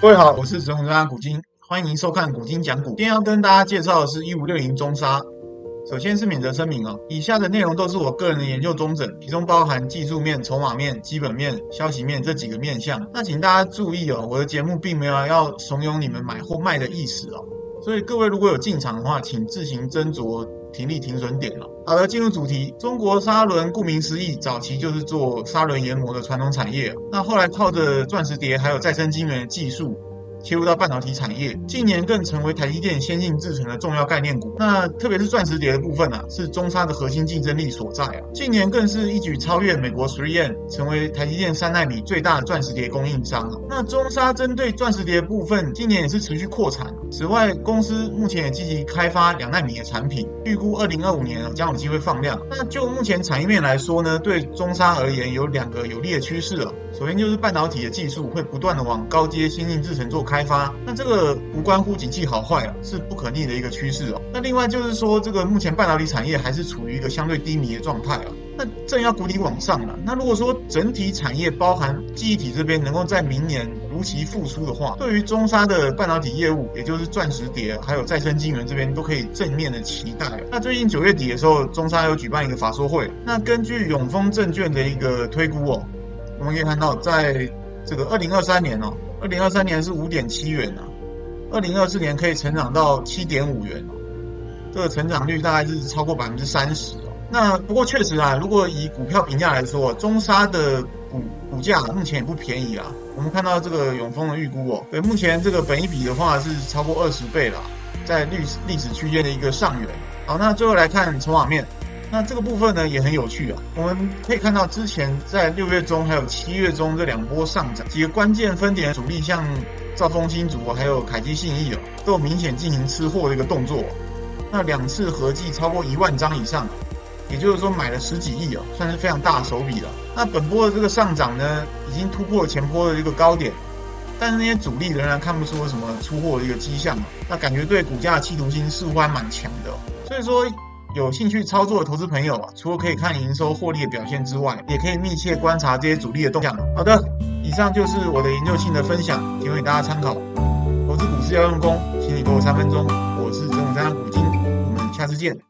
各位好，我是陈鸿专古今，欢迎收看古今讲股。今天要跟大家介绍的是一五六零中沙。首先是免责声明哦，以下的内容都是我个人的研究综整，其中包含技术面、筹码面、基本面、消息面这几个面向。那请大家注意哦，我的节目并没有要怂恿你们买或卖的意思哦。所以各位如果有进场的话，请自行斟酌停利停损点了。好了，进入主题，中国砂轮顾名思义，早期就是做砂轮研磨的传统产业，那后来靠着钻石碟还有再生晶圆的技术。切入到半导体产业，近年更成为台积电先进制程的重要概念股。那特别是钻石碟的部分啊，是中沙的核心竞争力所在啊。近年更是一举超越美国 3M，成为台积电三奈米最大的钻石碟供应商啊。那中沙针对钻石碟部分，今年也是持续扩产。此外，公司目前也积极开发两奈米的产品，预估二零二五年将有机会放量。那就目前产业面来说呢，对中沙而言有两个有利的趋势啊。首先就是半导体的技术会不断的往高阶先进制程做开发，那这个无关乎景气好坏啊，是不可逆的一个趋势哦。那另外就是说，这个目前半导体产业还是处于一个相对低迷的状态啊，那正要谷底往上了。那如果说整体产业包含记忆体这边能够在明年如期复苏的话，对于中沙的半导体业务，也就是钻石碟还有再生晶圆这边都可以正面的期待。那最近九月底的时候，中沙有举办一个法说会，那根据永丰证券的一个推估哦。我们可以看到，在这个二零二三年哦，二零二三年是五点七元啊，二零二四年可以成长到七点五元哦，这个成长率大概是超过百分之三十哦。那不过确实啊，如果以股票评价来说，中沙的股股价目前也不便宜啊。我们看到这个永丰的预估哦，对，目前这个本一比的话是超过二十倍了，在历史历史区间的一个上缘。好，那最后来看筹码面。那这个部分呢也很有趣啊，我们可以看到之前在六月中还有七月中这两波上涨，几个关键分点的主力，像兆丰金竹还有凯基信义哦，都有明显进行吃货的一个动作。那两次合计超过一万张以上，也就是说买了十几亿哦，算是非常大手笔了。那本波的这个上涨呢，已经突破了前波的一个高点，但是那些主力仍然看不出什么出货的一个迹象，那感觉对股价的企图心似乎还蛮强的，所以说。有兴趣操作的投资朋友啊，除了可以看营收获利的表现之外，也可以密切观察这些主力的动向。好的，以上就是我的研究性的分享，提供大家参考。投资股市要用功，请你给我三分钟。我是陈永山股晶，我们下次见。